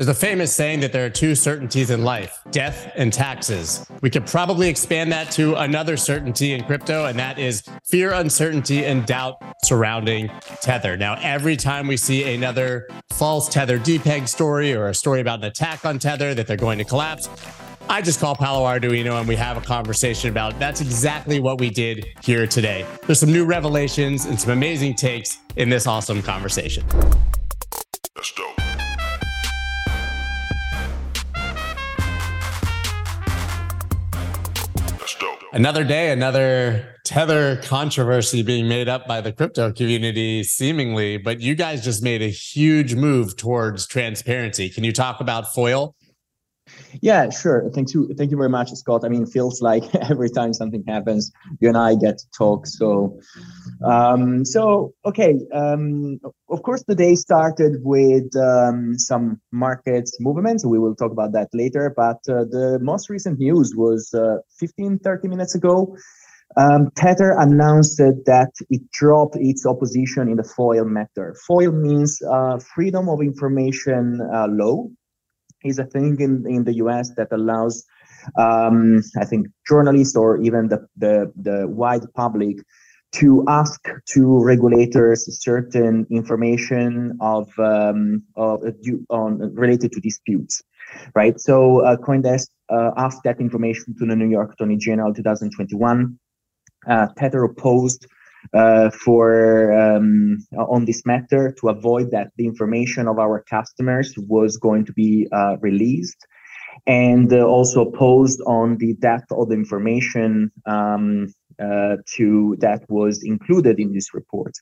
There's a famous saying that there are two certainties in life death and taxes. We could probably expand that to another certainty in crypto, and that is fear, uncertainty, and doubt surrounding Tether. Now, every time we see another false Tether depeg story or a story about an attack on Tether that they're going to collapse, I just call Paolo Ardoino and we have a conversation about it. that's exactly what we did here today. There's some new revelations and some amazing takes in this awesome conversation. That's dope. Another day, another Tether controversy being made up by the crypto community, seemingly. But you guys just made a huge move towards transparency. Can you talk about Foil yeah, sure. Thank you. Thank you very much, Scott. I mean, it feels like every time something happens, you and I get to talk. So, um, so okay. Um, of course, the day started with um, some market movements. We will talk about that later. But uh, the most recent news was uh, 15, 30 minutes ago. Um, Tether announced that it dropped its opposition in the FOIL matter. FOIL means uh, Freedom of Information uh, Law is a thing in, in the US that allows, um, I think, journalists or even the, the, the wide public to ask to regulators certain information of, um, of on related to disputes, right? So uh, CoinDesk uh, asked that information to the New York Attorney General 2021. Uh, Tether opposed uh, for um, on this matter to avoid that the information of our customers was going to be uh, released and uh, also posed on the depth of the information um, uh, to that was included in this report.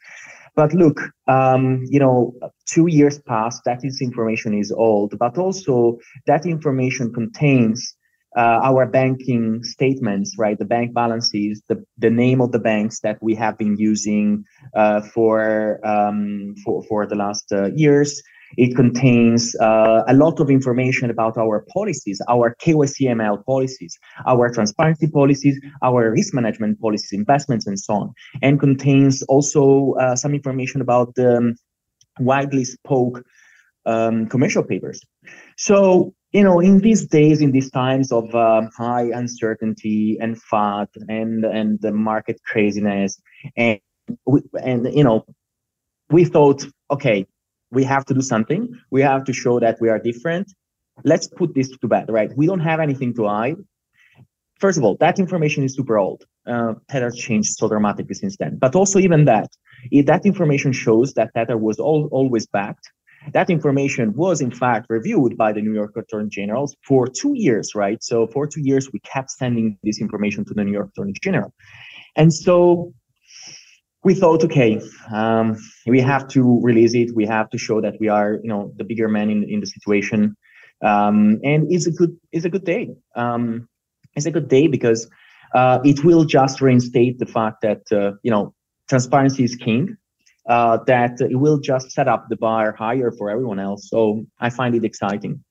But look, um, you know, two years past, that is information is old, but also that information contains uh, our banking statements, right? The bank balances, the, the name of the banks that we have been using uh, for, um, for for the last uh, years. It contains uh, a lot of information about our policies, our KYCML policies, our transparency policies, our risk management policies, investments, and so on, and contains also uh, some information about the um, widely spoke um, commercial papers. So you know, in these days, in these times of um, high uncertainty and FUD and and the market craziness, and we, and you know, we thought, okay, we have to do something. We have to show that we are different. Let's put this to bed, right? We don't have anything to hide. First of all, that information is super old. Uh, Tether changed so dramatically since then. But also, even that, if that information shows that Tether was all, always backed that information was in fact reviewed by the New York Attorney General for two years, right? So for two years, we kept sending this information to the New York Attorney General. And so we thought, okay, um, we have to release it. We have to show that we are, you know, the bigger man in, in the situation. Um, and it's a good, it's a good day. Um, it's a good day because uh, it will just reinstate the fact that, uh, you know, transparency is king uh, that it will just set up the bar higher for everyone else. So I find it exciting.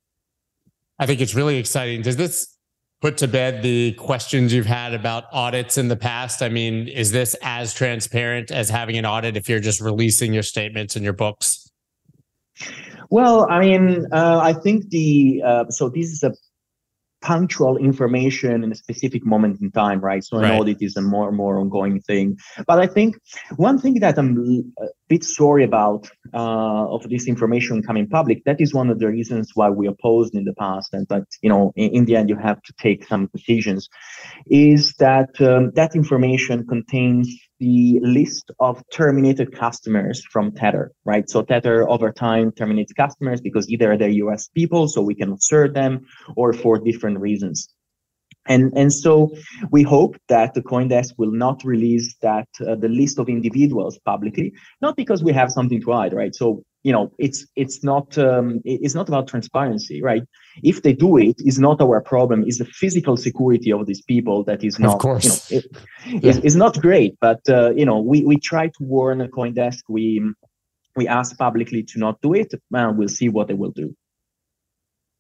I think it's really exciting. Does this put to bed the questions you've had about audits in the past? I mean, is this as transparent as having an audit if you're just releasing your statements and your books? Well, I mean, uh, I think the uh, so this is a punctual information in a specific moment in time, right? So right. an audit is a more and more ongoing thing. But I think one thing that I'm a bit sorry about uh, of this information coming public, that is one of the reasons why we opposed in the past, and but you know, in, in the end, you have to take some decisions, is that um, that information contains the list of terminated customers from Tether, right? So Tether over time terminates customers because either they're US people, so we cannot serve them, or for different reasons. And, and so we hope that the CoinDesk will not release that uh, the list of individuals publicly, not because we have something to hide, right? So you know it's it's not um, it's not about transparency right if they do it is not our problem is the physical security of these people that is not of course you know, it, yeah. is, not great but uh, you know we we try to warn coindesk we we ask publicly to not do it and we'll see what they will do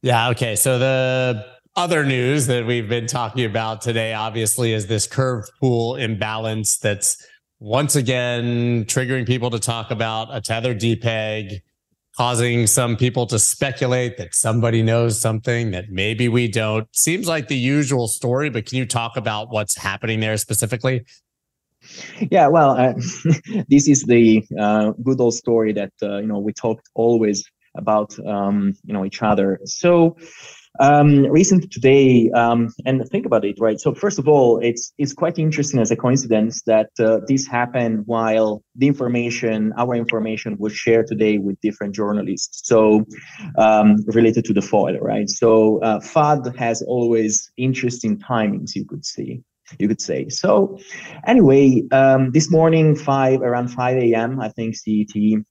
yeah okay so the other news that we've been talking about today obviously is this curve pool imbalance that's once again triggering people to talk about a tether depeg causing some people to speculate that somebody knows something that maybe we don't. Seems like the usual story, but can you talk about what's happening there specifically? Yeah, well, uh, this is the uh, good old story that uh, you know we talked always about um, you know each other. So um, recent today, um, and think about it, right? So first of all, it's it's quite interesting as a coincidence that uh, this happened while the information, our information, was shared today with different journalists. So um, related to the foil, right? So uh, FUD has always interesting timings, you could see you could say. So anyway, um, this morning, five around 5 a.m., I think CET,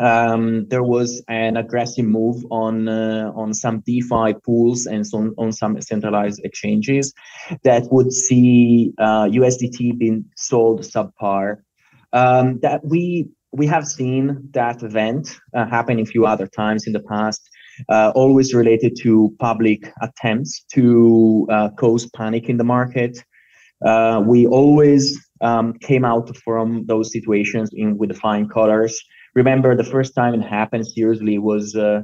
um, there was an aggressive move on uh, on some DeFi pools and so on some centralized exchanges that would see uh, USDT being sold subpar. Um, that we we have seen that event uh, happen a few other times in the past. Uh, always related to public attempts to uh, cause panic in the market. Uh, we always um, came out from those situations in with flying colors remember the first time it happened seriously was uh,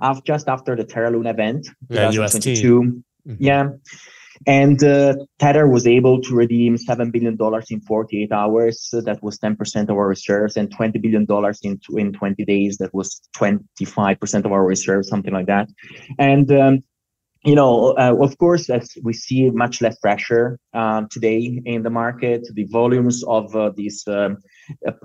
after, just after the Terra Luna event, yeah, 2022. Mm-hmm. Yeah. And uh, Tether was able to redeem $7 billion in 48 hours. So that was 10% of our reserves, and $20 billion in, in 20 days. That was 25% of our reserves, something like that. And um, you know, uh, of course, as we see much less pressure um, today in the market, the volumes of uh, these um,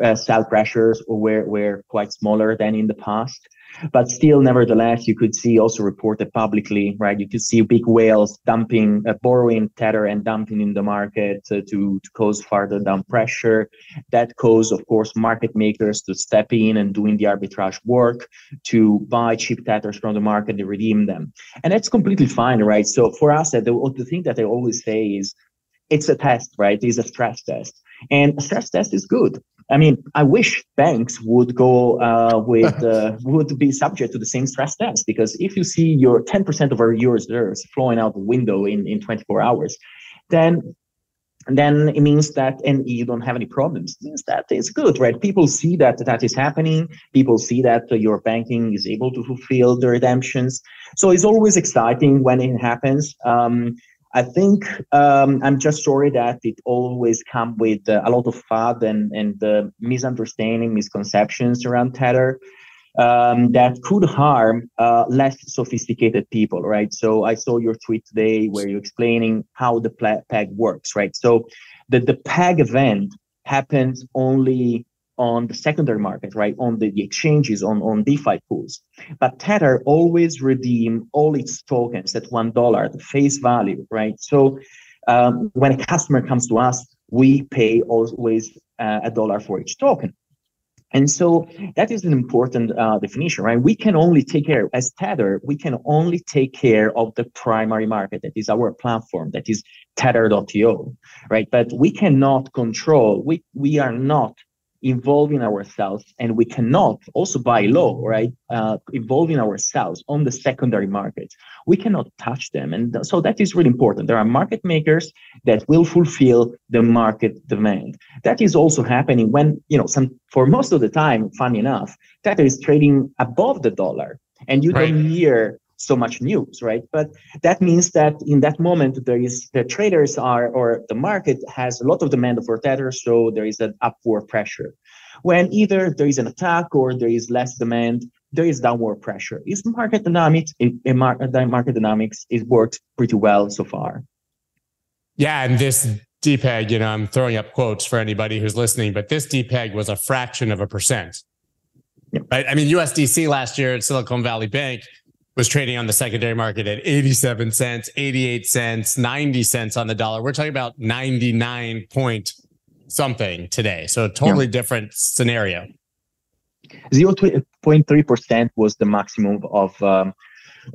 uh, sell pressures were, were quite smaller than in the past. But still, nevertheless, you could see also reported publicly, right? You could see big whales dumping, uh, borrowing tether and dumping in the market uh, to, to cause further down pressure. That caused, of course, market makers to step in and doing the arbitrage work to buy cheap tethers from the market and redeem them. And that's completely fine, right? So for us, the, the thing that I always say is it's a test, right? It's a stress test. And stress test is good. I mean, I wish banks would go uh, with uh, would be subject to the same stress test because if you see your 10% of your reserves flowing out the window in, in 24 hours, then then it means that and you don't have any problems. It means that it's good right? People see that that is happening. People see that your banking is able to fulfill the redemptions. So it's always exciting when it happens. Um, I think um, I'm just sorry that it always come with uh, a lot of FUD and and uh, misunderstanding, misconceptions around Tether um, that could harm uh, less sophisticated people, right? So I saw your tweet today where you're explaining how the peg works, right? So the the peg event happens only on the secondary market, right? On the, the exchanges, on, on DeFi pools. But Tether always redeem all its tokens at one dollar, the face value, right? So um, when a customer comes to us, we pay always uh, a dollar for each token. And so that is an important uh, definition, right? We can only take care, as Tether, we can only take care of the primary market, that is our platform, that is Tether.io, right? But we cannot control, we, we are not involving ourselves and we cannot also by law right uh, involving ourselves on the secondary market. We cannot touch them and so that is really important. There are market makers that will fulfill the market demand. That is also happening when you know some for most of the time funny enough tether is trading above the dollar and you right. don't hear so much news, right? But that means that in that moment, there is the traders are or the market has a lot of demand for tether, so there is an upward pressure. When either there is an attack or there is less demand, there is downward pressure. Is market dynamics? In market dynamics, it works pretty well so far. Yeah, and this depeg, you know, I'm throwing up quotes for anybody who's listening, but this depeg was a fraction of a percent. Right? I mean, USDC last year at Silicon Valley Bank was trading on the secondary market at 87 cents, 88 cents, 90 cents on the dollar. We're talking about 99 point something today. So a totally yeah. different scenario. 0.3% was the maximum of um,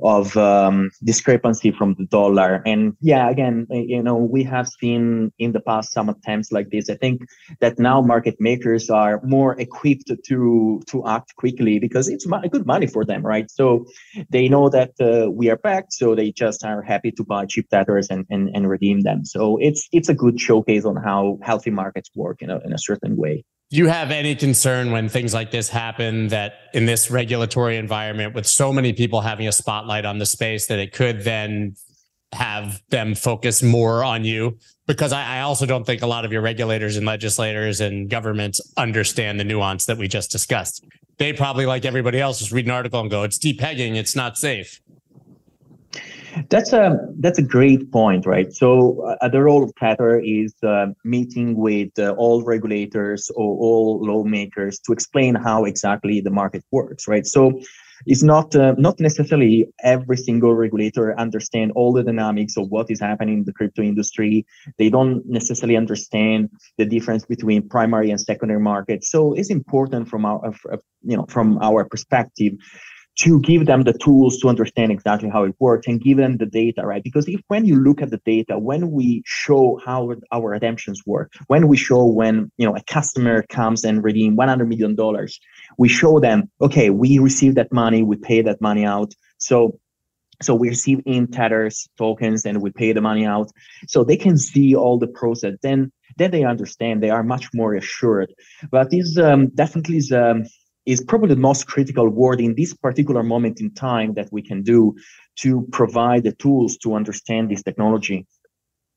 of um, discrepancy from the dollar. And yeah, again, you know, we have seen in the past some attempts like this. I think that now market makers are more equipped to to act quickly because it's good money for them, right? So they know that uh, we are back, so they just are happy to buy cheap tethers and, and and redeem them. So it's it's a good showcase on how healthy markets work in a in a certain way. Do you have any concern when things like this happen that in this regulatory environment with so many people having a spotlight on the space that it could then have them focus more on you? Because I, I also don't think a lot of your regulators and legislators and governments understand the nuance that we just discussed. They probably, like everybody else, just read an article and go, it's depegging, it's not safe. That's a that's a great point, right? So uh, the role of Tether is uh, meeting with uh, all regulators or all lawmakers to explain how exactly the market works, right? So it's not uh, not necessarily every single regulator understand all the dynamics of what is happening in the crypto industry. They don't necessarily understand the difference between primary and secondary markets. So it's important from our you know from our perspective to give them the tools to understand exactly how it works and give them the data, right? Because if when you look at the data, when we show how our redemptions work, when we show when you know a customer comes and redeem 100 million dollars, we show them, okay, we receive that money, we pay that money out. So so we receive in tethers tokens and we pay the money out. So they can see all the process. Then then they understand. They are much more assured. But this um, definitely is. Um, is probably the most critical word in this particular moment in time that we can do to provide the tools to understand this technology.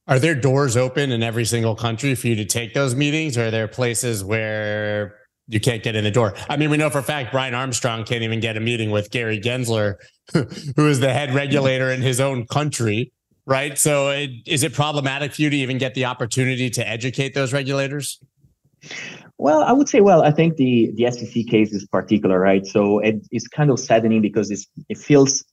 Are there doors open in every single country for you to take those meetings, or are there places where you can't get in the door? I mean, we know for a fact Brian Armstrong can't even get a meeting with Gary Gensler, who is the head regulator in his own country, right? So, it, is it problematic for you to even get the opportunity to educate those regulators? Well, I would say, well, I think the the SEC case is particular, right? So it, it's kind of saddening because it's, it feels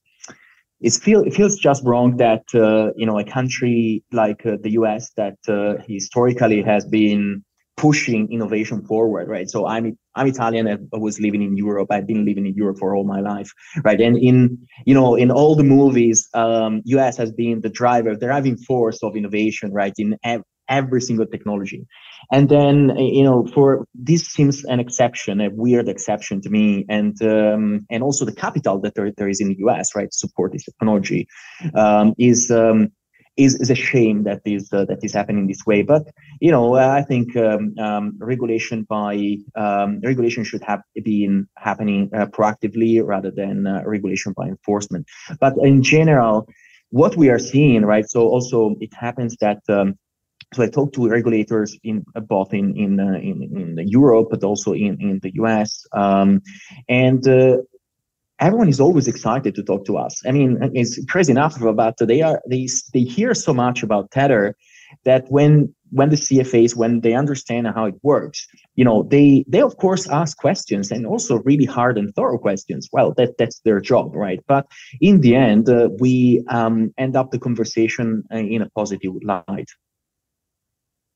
it feel it feels just wrong that uh, you know a country like uh, the U.S. that uh, historically has been pushing innovation forward, right? So I'm I'm Italian. I was living in Europe. I've been living in Europe for all my life, right? And in you know in all the movies, um, U.S. has been the driver, the driving force of innovation, right? In ev- every single technology. And then you know, for this seems an exception, a weird exception to me, and um, and also the capital that there, there is in the U.S. right support this technology um, is. Um, is, is a shame that is uh, that is happening this way. But you know, I think um, um, regulation by um, regulation should have been happening uh, proactively rather than uh, regulation by enforcement. But in general, what we are seeing, right? So also it happens that um, so I talked to regulators in both in in uh, in, in Europe, but also in in the US, um, and. Uh, everyone is always excited to talk to us. I mean, it's crazy enough, but they are they they hear so much about Tether that when when the CFAs when they understand how it works, you know, they they of course ask questions and also really hard and thorough questions. Well, that that's their job, right? But in the end, uh, we um, end up the conversation uh, in a positive light.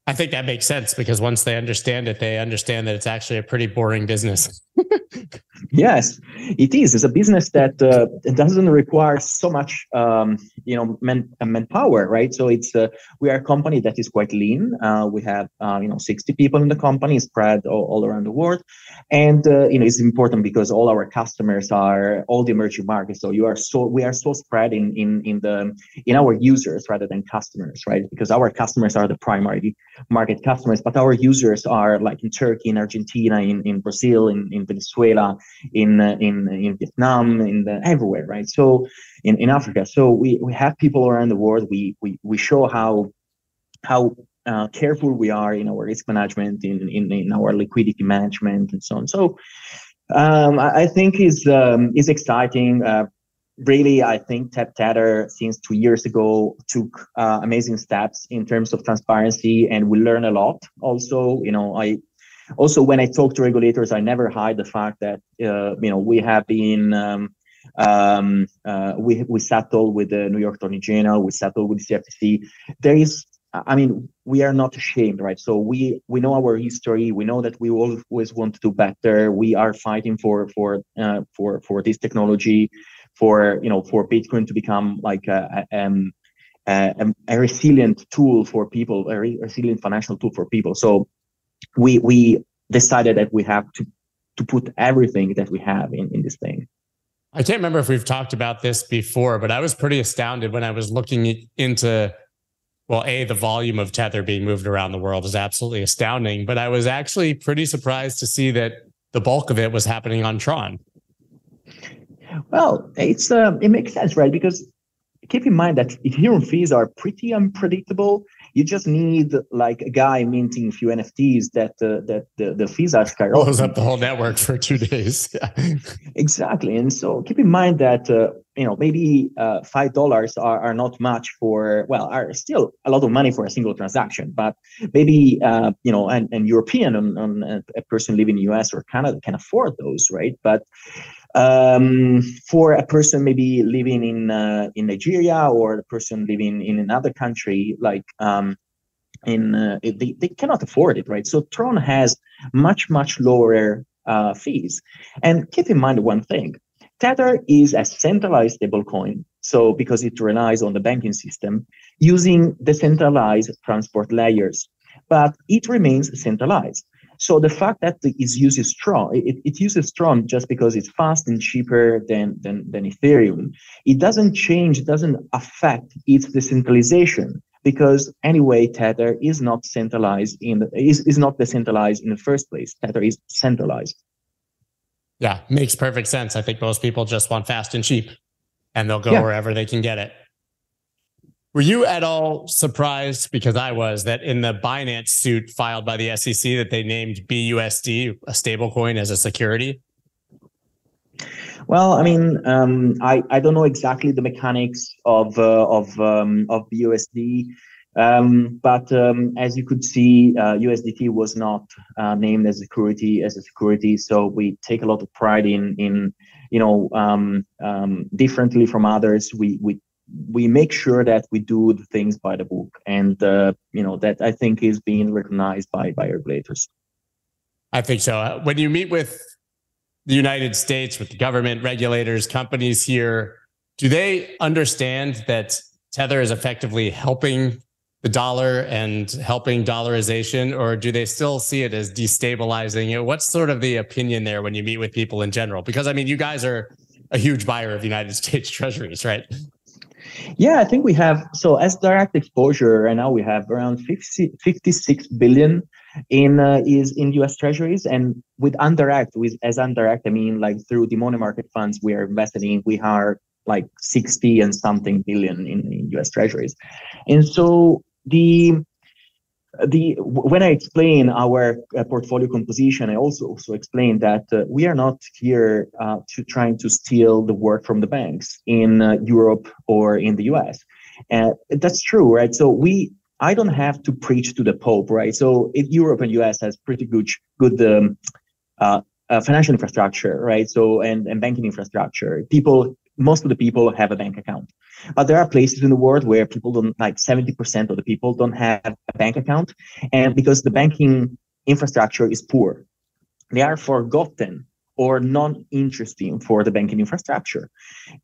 I think that makes sense because once they understand it, they understand that it's actually a pretty boring business. yes, it is. It's a business that uh, doesn't require so much, um, you know, man, uh, manpower, right? So it's uh, we are a company that is quite lean. Uh, we have uh, you know 60 people in the company spread all, all around the world, and uh, you know it's important because all our customers are all the emerging markets. So you are so we are so spread in in in the in our users rather than customers, right? Because our customers are the primary market customers, but our users are like in Turkey, in Argentina, in, in Brazil, in, in Venezuela, in, uh, in, in Vietnam, in the, everywhere, right? So in, in Africa. So we, we have people around the world. We, we, we show how, how uh, careful we are in our risk management, in, in, in our liquidity management, and so on. So um, I, I, think is um, is exciting. Uh, really, I think Tap Tether since two years ago took uh, amazing steps in terms of transparency, and we learn a lot. Also, you know, I also when I talk to regulators, I never hide the fact that uh, you know we have been. Um, um, uh, we we settled with the New York Attorney General. We settled with the CFTC. There is I mean, we are not ashamed, right? So we we know our history. We know that we always want to do better. We are fighting for for uh, for for this technology for you know for Bitcoin to become like a, a, um, a, a resilient tool for people, a resilient financial tool for people. So we we decided that we have to to put everything that we have in, in this thing. I can't remember if we've talked about this before, but I was pretty astounded when I was looking into well, A, the volume of Tether being moved around the world is absolutely astounding, but I was actually pretty surprised to see that the bulk of it was happening on Tron. Well, it's uh, it makes sense, right? Because keep in mind that Ethereum fees are pretty unpredictable. You just need like a guy minting a few NFTs that uh, that the, the fees are skyrocketing. Blows up the whole network for two days. exactly, and so keep in mind that uh, you know maybe uh, five dollars are, are not much for well are still a lot of money for a single transaction, but maybe uh, you know an, an European on, on a person living in the US or Canada can afford those, right? But um, for a person maybe living in uh, in Nigeria or a person living in another country like um, in uh, they, they cannot afford it right? So tron has much much lower uh, fees. And keep in mind one thing tether is a centralized stablecoin so because it relies on the banking system using decentralized transport layers but it remains centralized so the fact that it uses Tron, it, it uses Tron just because it's fast and cheaper than, than, than Ethereum. It doesn't change, it doesn't affect its decentralization because anyway, Tether is not centralized in the, is, is not decentralized in the first place. Tether is centralized. Yeah, makes perfect sense. I think most people just want fast and cheap and they'll go yeah. wherever they can get it. Were you at all surprised because I was that in the Binance suit filed by the SEC that they named BUSD a stablecoin as a security? Well, I mean, um, I I don't know exactly the mechanics of uh, of um, of BUSD, um, but um, as you could see, uh, USDT was not uh, named as a security as a security. So we take a lot of pride in in you know um, um, differently from others. We we we make sure that we do the things by the book. And uh, you know that i think is being recognized by by regulators i think so. Uh, when you meet with the united states with the government regulators companies here do they understand that tether is effectively helping the dollar and helping dollarization or do they still see it as destabilizing? You know, what's sort of the opinion there when you meet with people in general? Because i mean you guys are a huge buyer of united states treasuries right yeah, I think we have so as direct exposure right now we have around 50, 56 billion in uh, is in US treasuries and with indirect with as indirect I mean like through the money market funds we are invested in we are like 60 and something billion in, in US treasuries. And so the the when I explain our uh, portfolio composition, I also also explain that uh, we are not here uh, to trying to steal the work from the banks in uh, Europe or in the US. That's true, right? So we I don't have to preach to the Pope, right? So if Europe and US has pretty good good um, uh, uh, financial infrastructure, right? So and, and banking infrastructure, people most of the people have a bank account. But there are places in the world where people don't like 70% of the people don't have a bank account. And because the banking infrastructure is poor, they are forgotten or non-interesting for the banking infrastructure.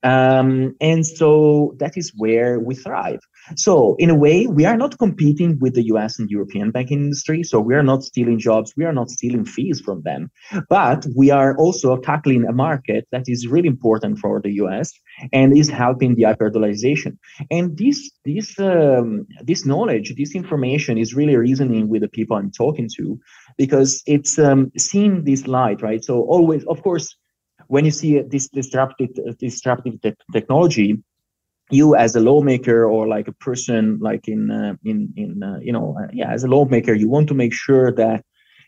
Um, and so that is where we thrive. So in a way, we are not competing with the US and European banking industry. So we are not stealing jobs. We are not stealing fees from them. But we are also tackling a market that is really important for the US and is helping the hyperdollarization. And this this um, this knowledge, this information is really reasoning with the people I'm talking to because it's um, seeing this light, right? So always, of course, when you see this disruptive disruptive te- technology, you as a lawmaker or like a person like in uh, in in uh, you know uh, yeah as a lawmaker you want to make sure that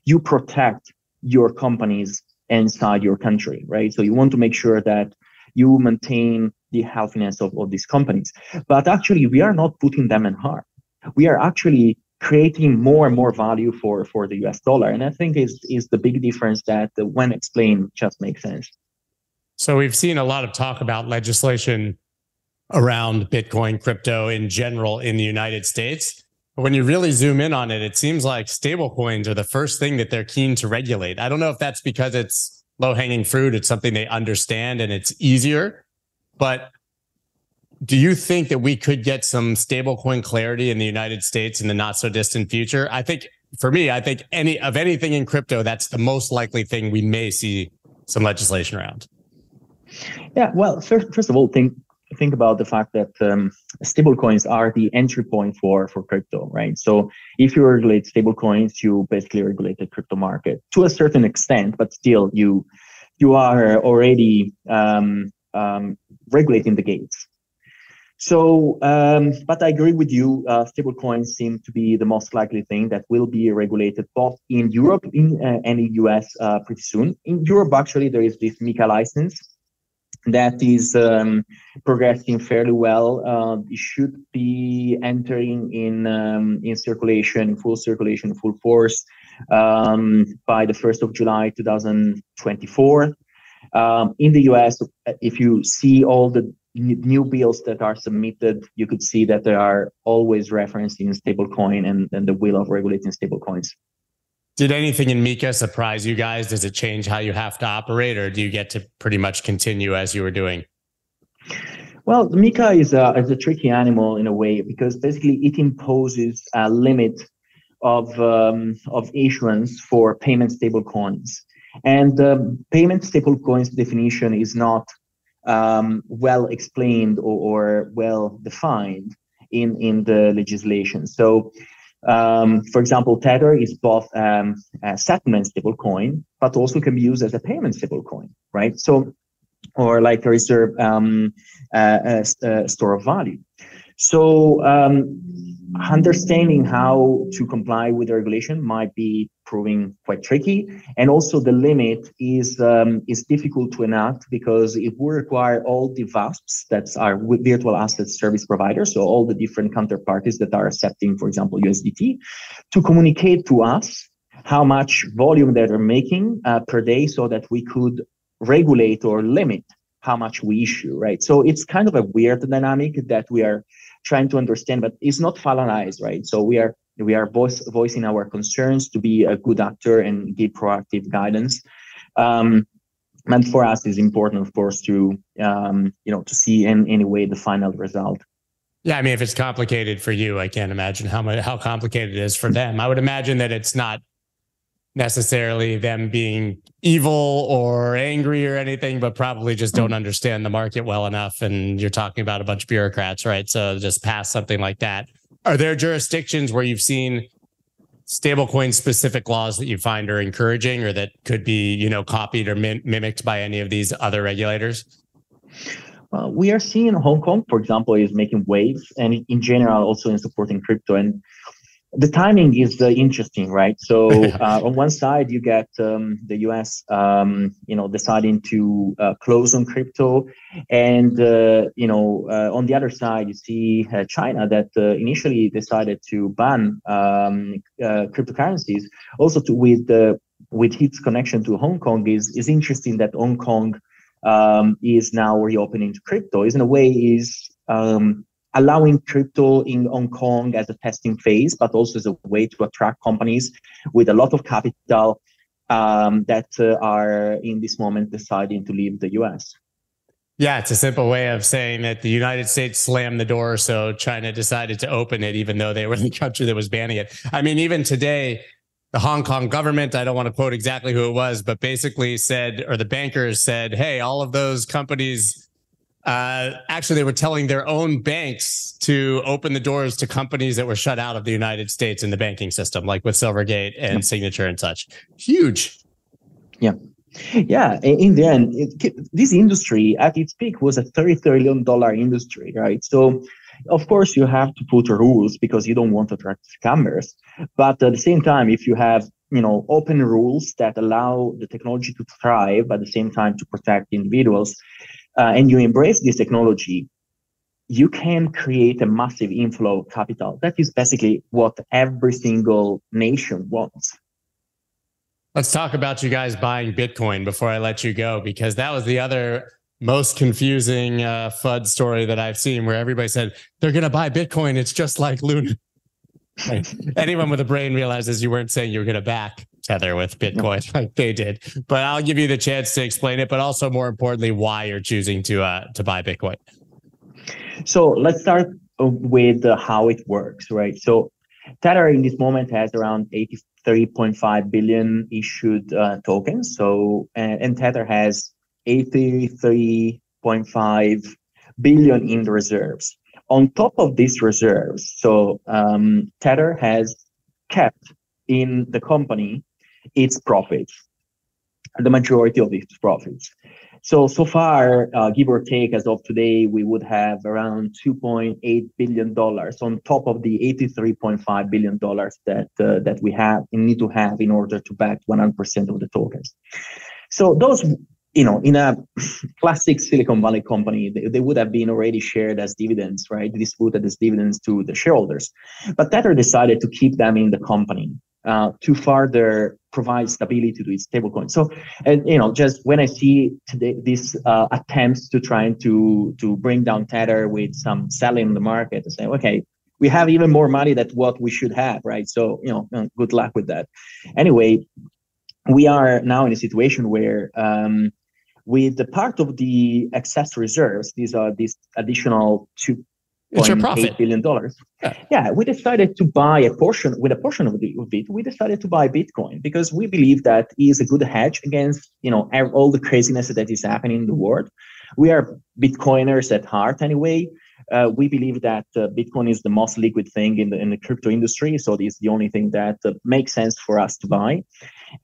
you protect your companies inside your country right? So you want to make sure that you maintain the healthiness of, of these companies. But actually we are not putting them in harm. We are actually creating more and more value for for the us dollar and i think is is the big difference that uh, when explained just makes sense so we've seen a lot of talk about legislation around Bitcoin, crypto in general in the United States. But when you really zoom in on it, it seems like stablecoins are the first thing that they're keen to regulate. I don't know if that's because it's low hanging fruit, it's something they understand and it's easier. But do you think that we could get some stablecoin clarity in the United States in the not so distant future? I think for me, I think any of anything in crypto, that's the most likely thing we may see some legislation around. Yeah, well, first, first of all, think think about the fact that um, stablecoins are the entry point for for crypto, right? So if you regulate stablecoins, you basically regulate the crypto market to a certain extent, but still you you are already um, um, regulating the gates. So, um, but I agree with you. Uh, stablecoins seem to be the most likely thing that will be regulated both in Europe in, uh, and in US uh, pretty soon. In Europe, actually, there is this MiCA license that is um, progressing fairly well. Uh, it should be entering in um, in circulation, full circulation, full force um, by the first of July, 2024. Um, in the US, if you see all the new bills that are submitted, you could see that there are always referencing stablecoin and, and the will of regulating stablecoins. Did anything in MiCA surprise you guys? Does it change how you have to operate, or do you get to pretty much continue as you were doing? Well, MiCA is a, is a tricky animal in a way because basically it imposes a limit of um, of issuance for payment stablecoins, and um, payment stablecoins definition is not um, well explained or, or, well defined in, in the legislation. So, um, for example, Tether is both um, a settlement stablecoin, but also can be used as a payment stablecoin, right? So, or like a reserve uh, store of value. So, um, understanding how to comply with the regulation might be proving quite tricky. And also the limit is um, is difficult to enact because it will require all the VASPs that are virtual asset service providers so all the different counterparties that are accepting for example usdt to communicate to us how much volume that they're making uh, per day so that we could regulate or limit how much we issue right? So it's kind of a weird dynamic that we are trying to understand, but it's not finalized, right? So we are we are voice, voicing our concerns to be a good actor and give proactive guidance. Um, and for us, it's important, of course, to um, you know to see in any way the final result. Yeah, I mean, if it's complicated for you, I can't imagine how much how complicated it is for them. I would imagine that it's not necessarily them being evil or angry or anything, but probably just don't understand the market well enough. And you're talking about a bunch of bureaucrats, right? So just pass something like that. Are there jurisdictions where you've seen stablecoin specific laws that you find are encouraging or that could be, you know, copied or mim- mimicked by any of these other regulators? Uh, we are seeing Hong Kong, for example, is making waves, and in general also in supporting crypto. And the timing is uh, interesting, right? So uh, on one side, you get um, the U.S. Um, you know deciding to uh, close on crypto, and uh, you know uh, on the other side, you see uh, China that initially decided to ban um, cryptocurrencies. Also, to, with with its connection to Hong Kong is is interesting that Hong Kong um, is now reopening to crypto. Is in a way is um, allowing crypto in Hong Kong as a testing phase, but also as a way to attract companies with a lot of capital um, that uh, are in this moment deciding to leave the US. Yeah, it's a simple way of saying that the United States slammed the door, so China decided to open it, even though they were the country that was banning it. I mean, even today, the Hong Kong government, I don't want to quote exactly who it was, but basically said, or the bankers said, hey, all of those companies uh, actually, they were telling their own banks to open the doors to companies that were shut out of the United States in the banking system, like with Silvergate and Signature and such. Huge. Yeah. Yeah, in the end, it, this industry at its peak was a $30 trillion industry, right? So, of course, you have to put rules because you don't want to attract scammers. But at the same time, if you have you know open rules that allow the technology to thrive at the same time to protect individuals uh, and you embrace this technology, you can create a massive inflow of capital. That is basically what every single nation wants. Let's talk about you guys buying Bitcoin before I let you go, because that was the other most confusing uh, FUD story that I've seen where everybody said they're going to buy Bitcoin. It's just like Luna. Anyone with a brain realizes you weren't saying you were going to back tether with Bitcoin like they did. But I'll give you the chance to explain it, but also more importantly, why you're choosing to uh, to buy Bitcoin. So let's start with uh, how it works, right? So Tether in this moment has around 83.5 billion issued uh, tokens. So and, and Tether has 83.5 billion in reserves. On top of these reserves, so um, Tether has kept in the company its profits, the majority of its profits. So so far, uh, give or take, as of today, we would have around 2.8 billion dollars on top of the 83.5 billion dollars that uh, that we have and need to have in order to back 100% of the tokens. So those you know, in a classic Silicon Valley company, they, they, would have been already shared as dividends, right? Distributed as dividends to the shareholders. But Tether decided to keep them in the company uh, to further provide stability to its stablecoin. So, and you know, just when I see today these uh, attempts to trying to to bring down Tether with some selling in the market, and say, okay, we have even more money than what we should have, right? So, you know, uh, good luck with that. Anyway, we are now in a situation where um, with the part of the excess reserves, these are these additional two point billion dollars. Yeah. yeah. we decided to buy a portion with a portion of, the, of it. We decided to buy Bitcoin because we believe that is a good hedge against you know all the craziness that is happening in the world. We are Bitcoiners at heart anyway. Uh, we believe that uh, Bitcoin is the most liquid thing in the in the crypto industry, so this is the only thing that uh, makes sense for us to buy.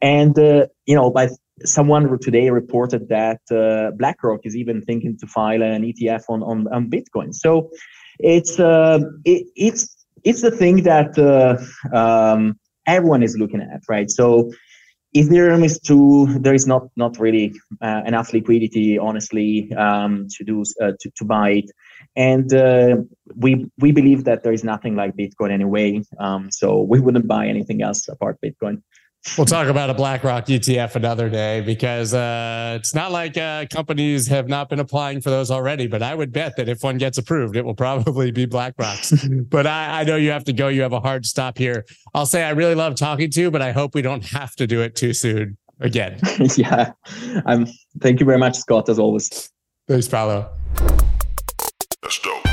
And uh, you know, by someone today reported that uh, BlackRock is even thinking to file an ETF on on, on Bitcoin. So it's uh, it, it's it's the thing that uh, um, everyone is looking at, right? So Ethereum is too there is not not really uh, enough liquidity, honestly, um, to do uh, to, to buy it, and uh, we we believe that there is nothing like Bitcoin anyway. Um, so we wouldn't buy anything else apart Bitcoin. We'll talk about a BlackRock ETF another day because uh, it's not like uh, companies have not been applying for those already. But I would bet that if one gets approved, it will probably be BlackRock's. but I, I, know you have to go. You have a hard stop here. I'll say I really love talking to you, but I hope we don't have to do it too soon again. yeah. Um, thank you very much, Scott, as always. Thanks, Paolo. That's dope.